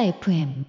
FM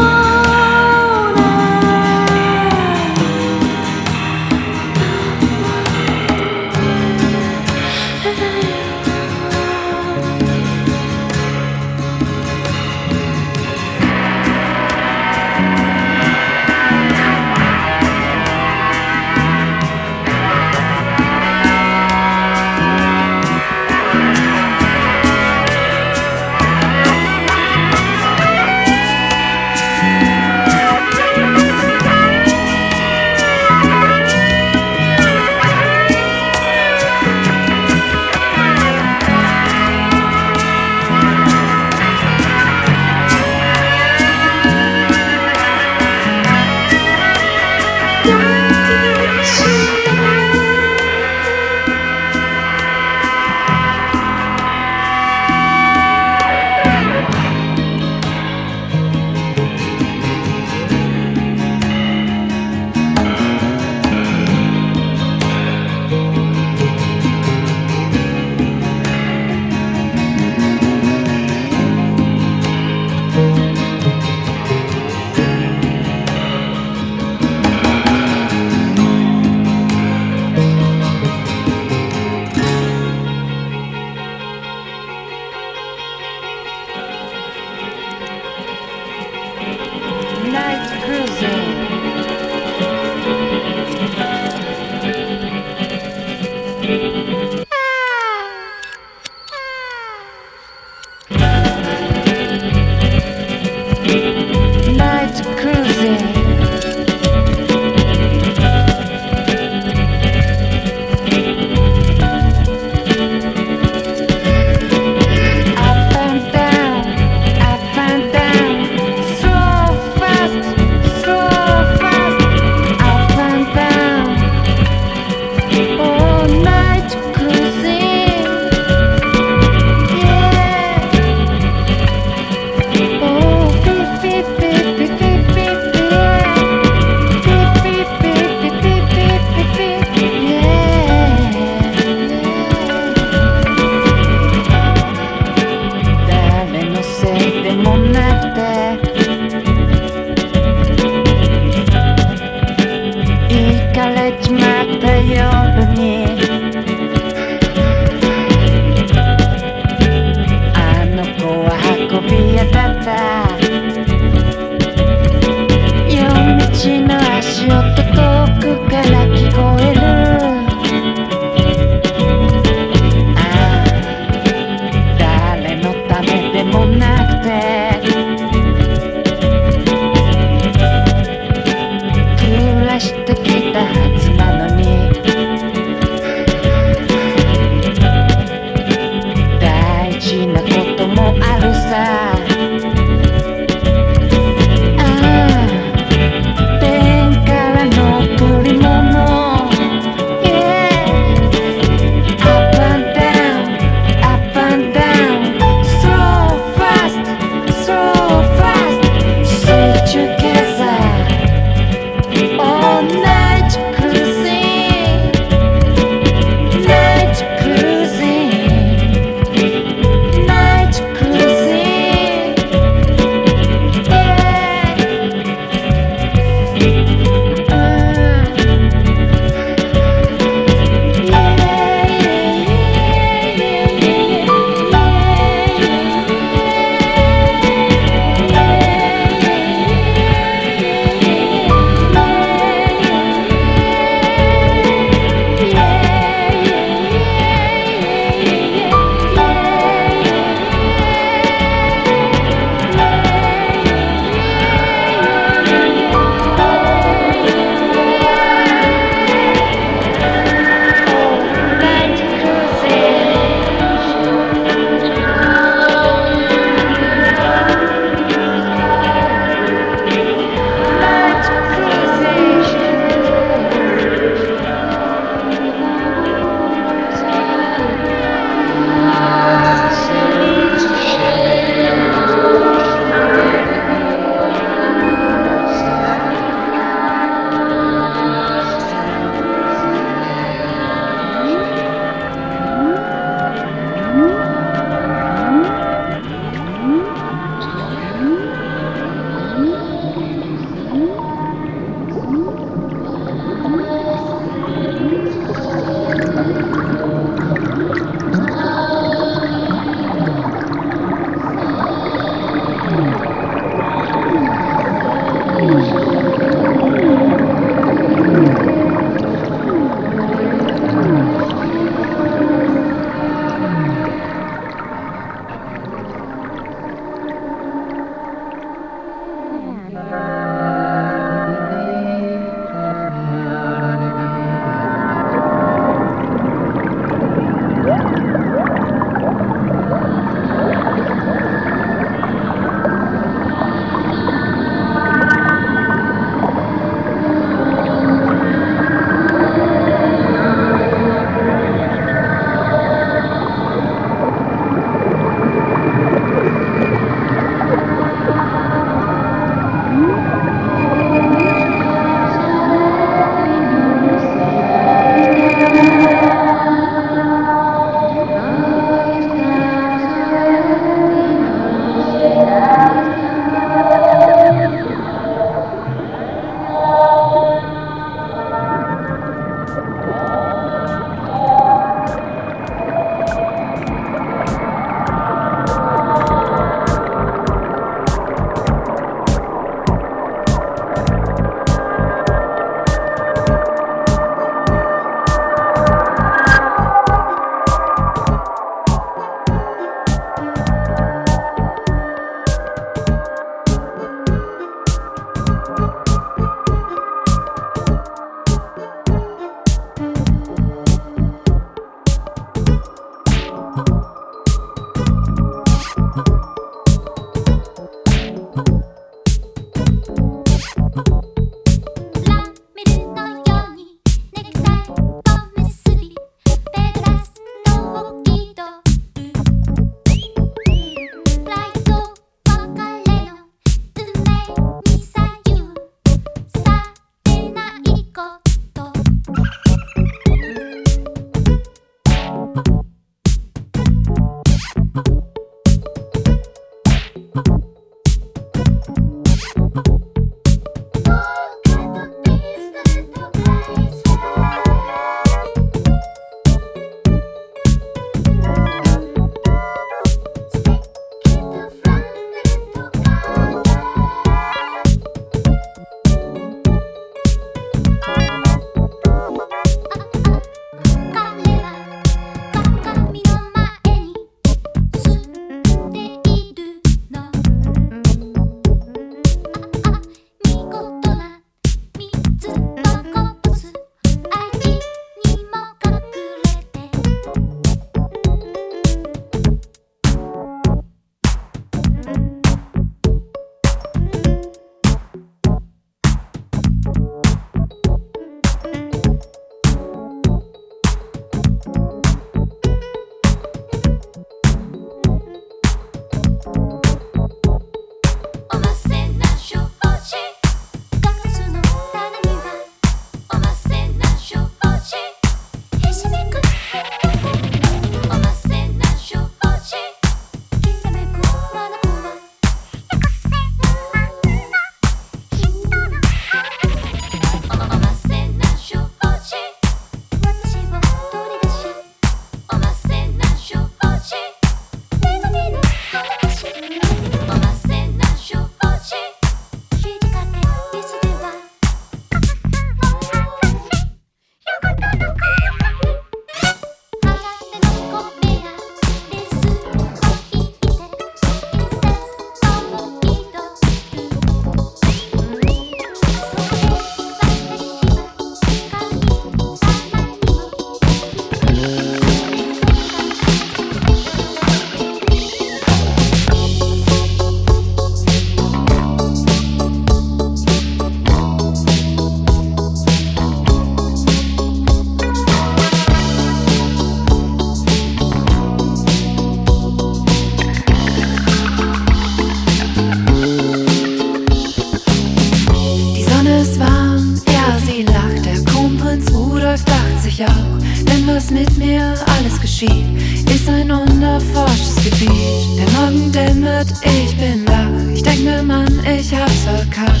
ist ein unerforschtes Gebiet. Der Morgen dämmert, ich bin wach. Ich denk mir, Mann, ich hab's verkackt.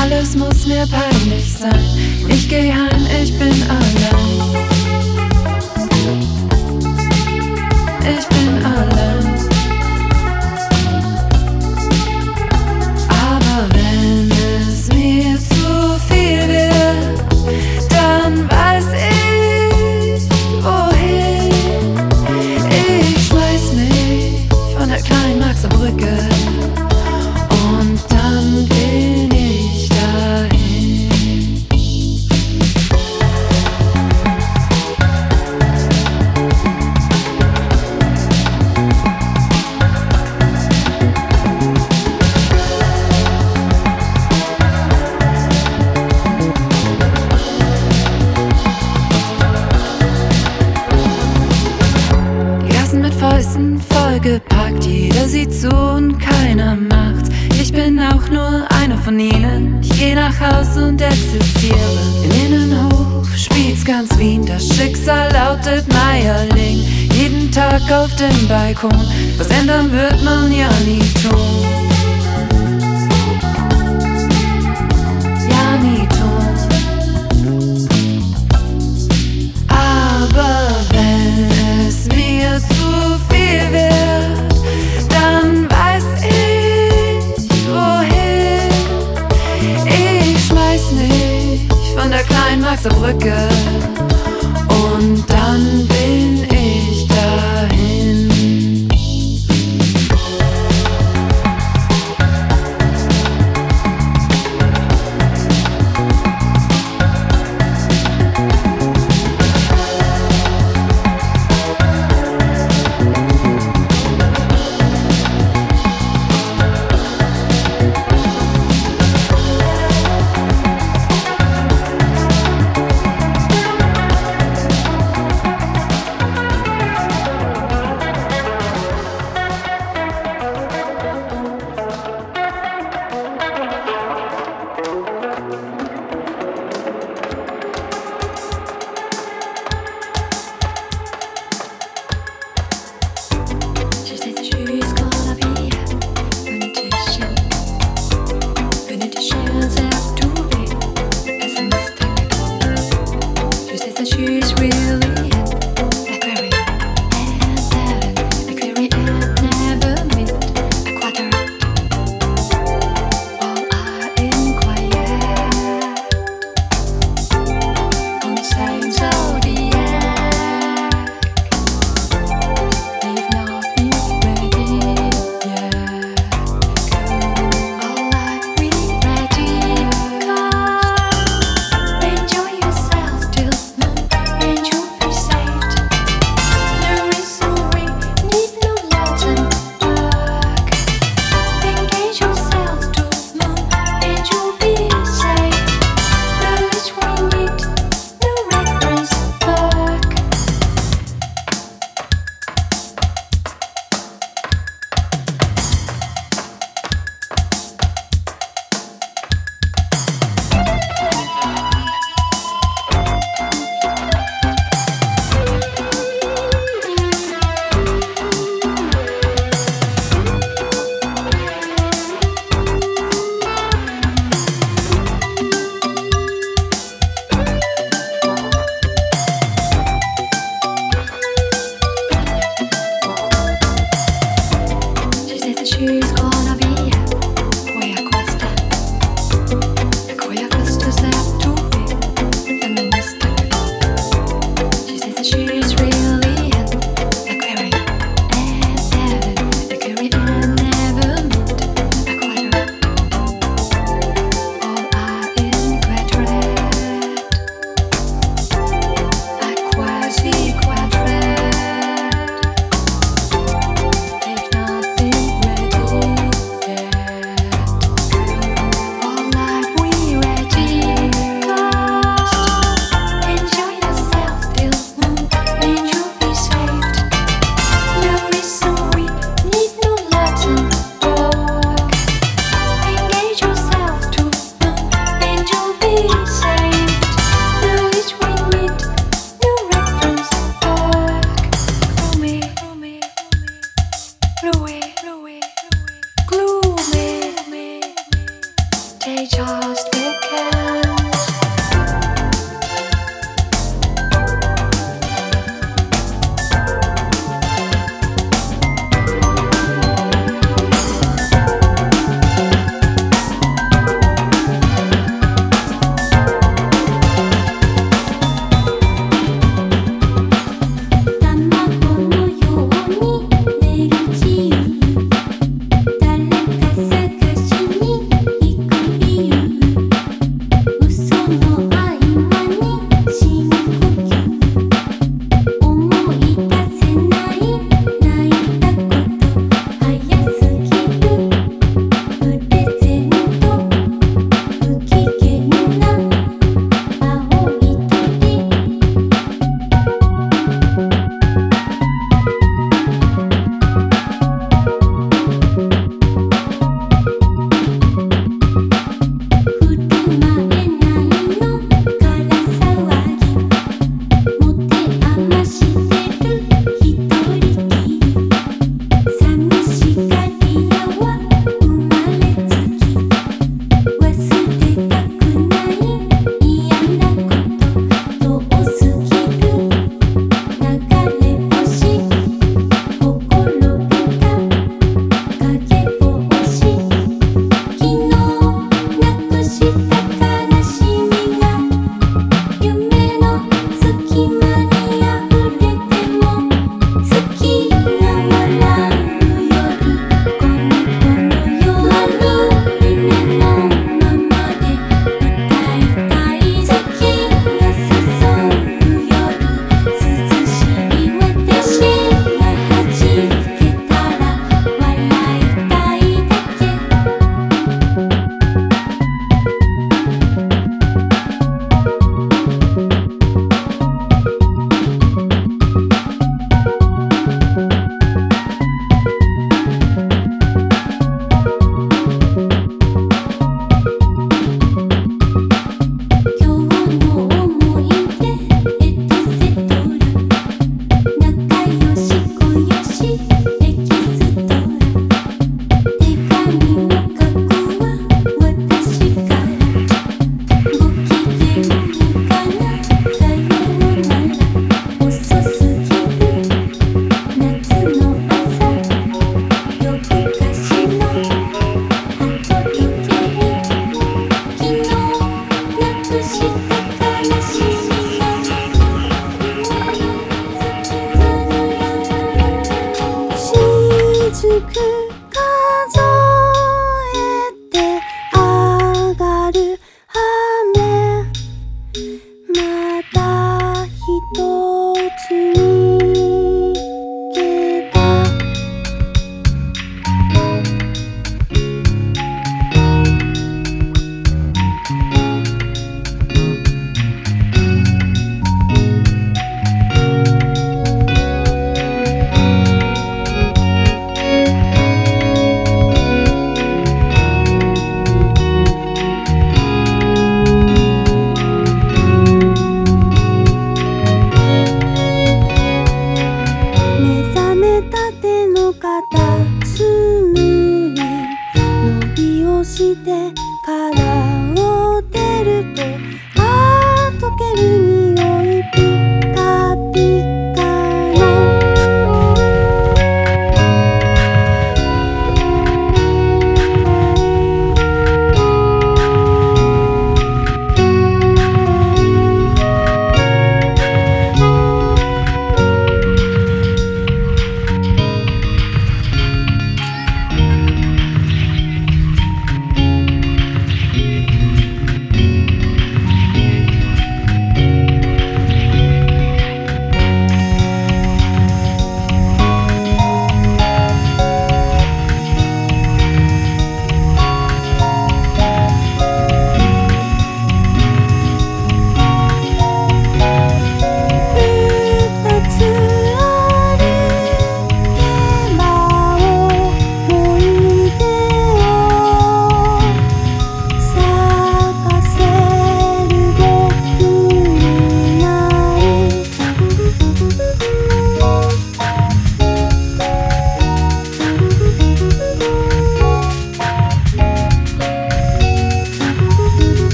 Alles muss mir peinlich sein. Ich geh heim, ich bin allein. Ich bin allein. den Balkon. Was ändern wird man ja nie tun.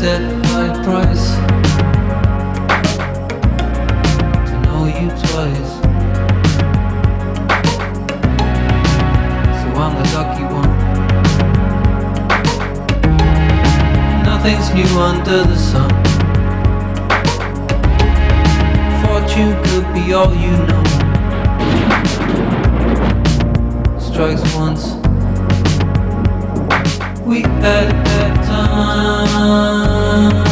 set my price to know you twice. So I'm the lucky one. Nothing's new under the sun. Fortune could be all you know. Strikes once. We had, had Ah.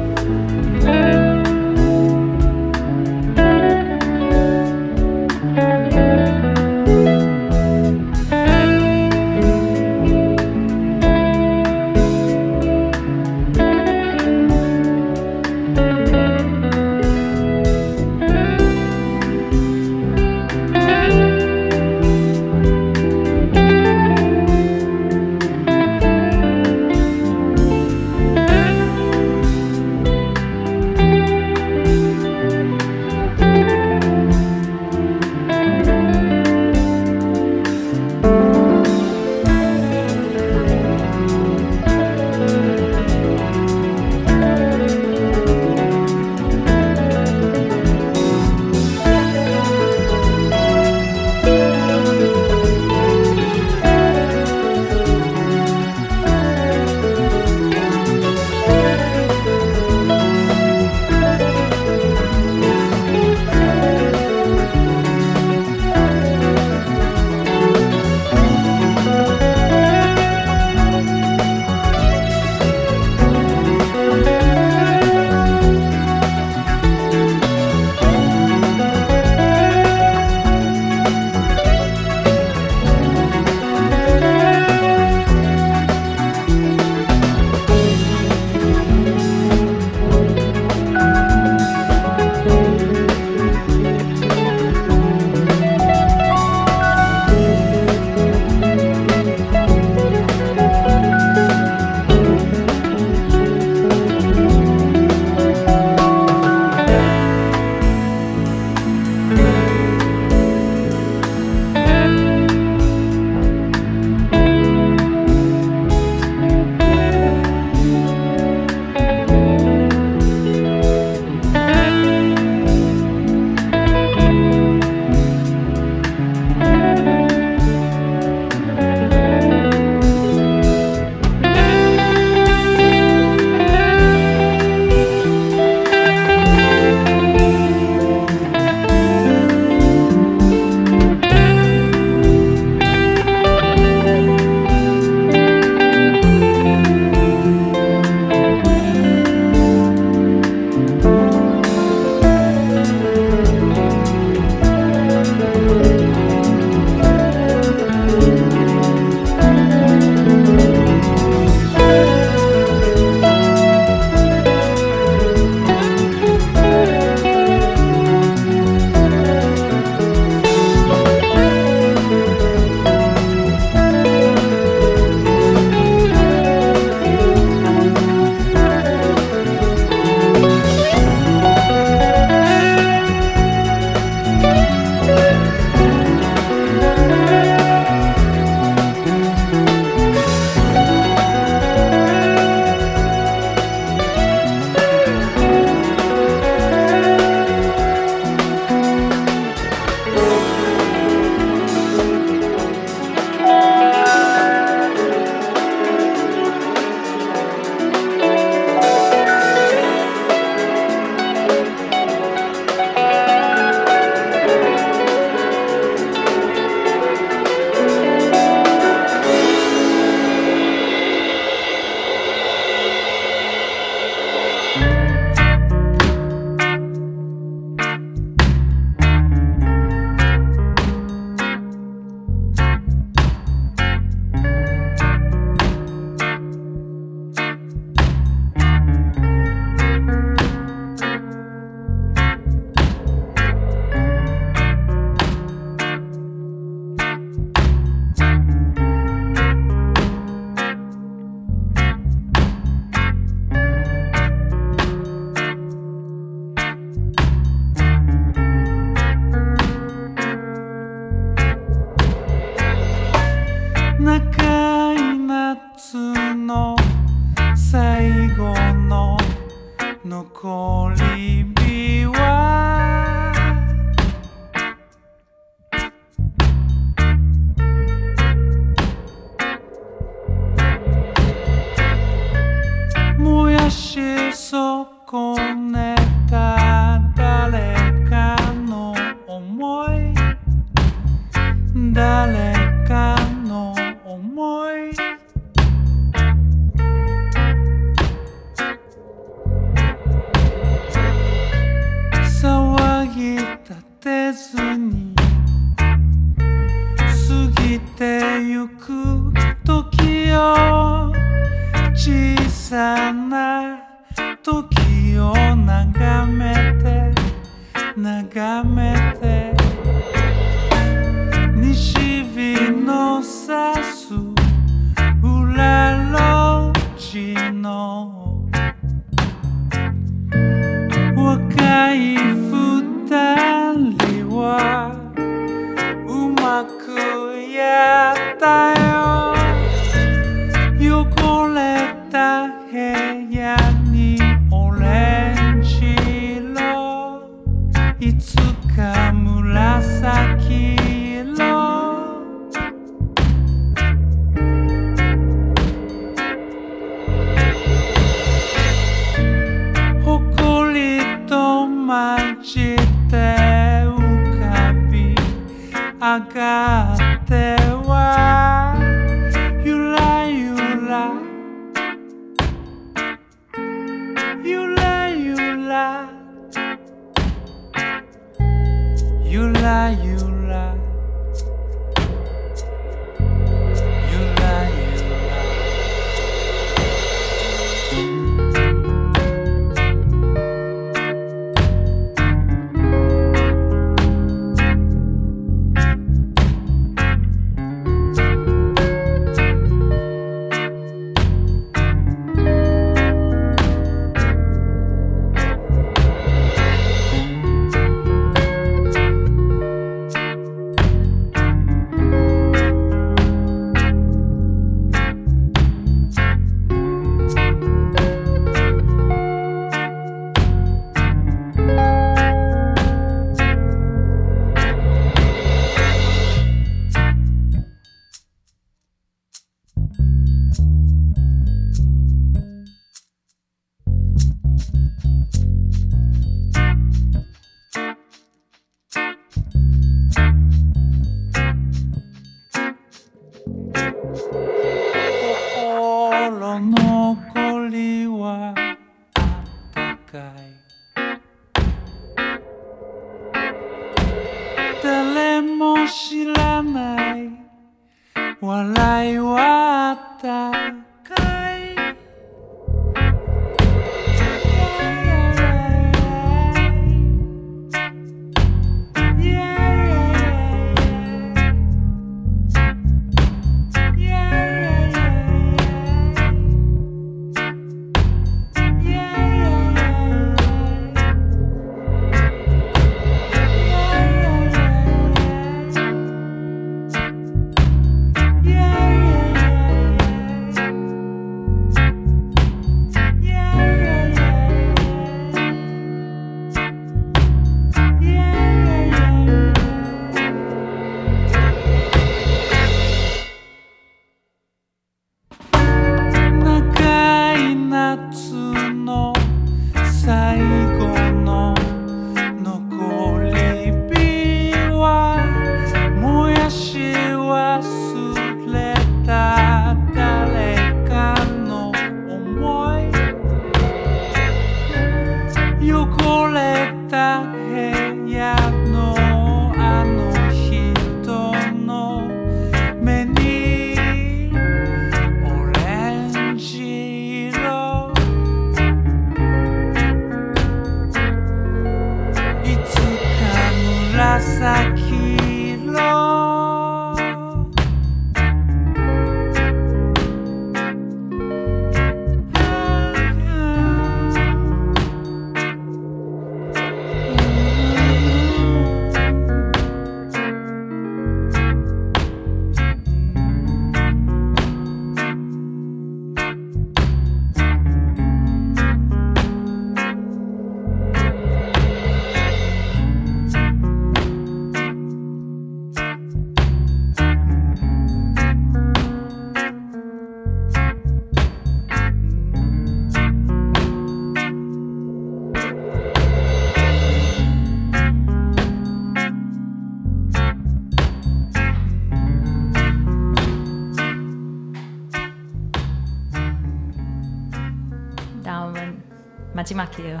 마지막이에요.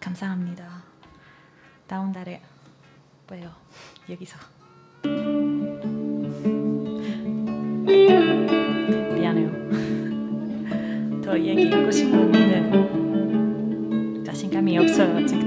감사합니다. 다음 달에 봐요. 여기서. 미안해요. 더 얘기하고 싶었는데 자신감이 없어요 아직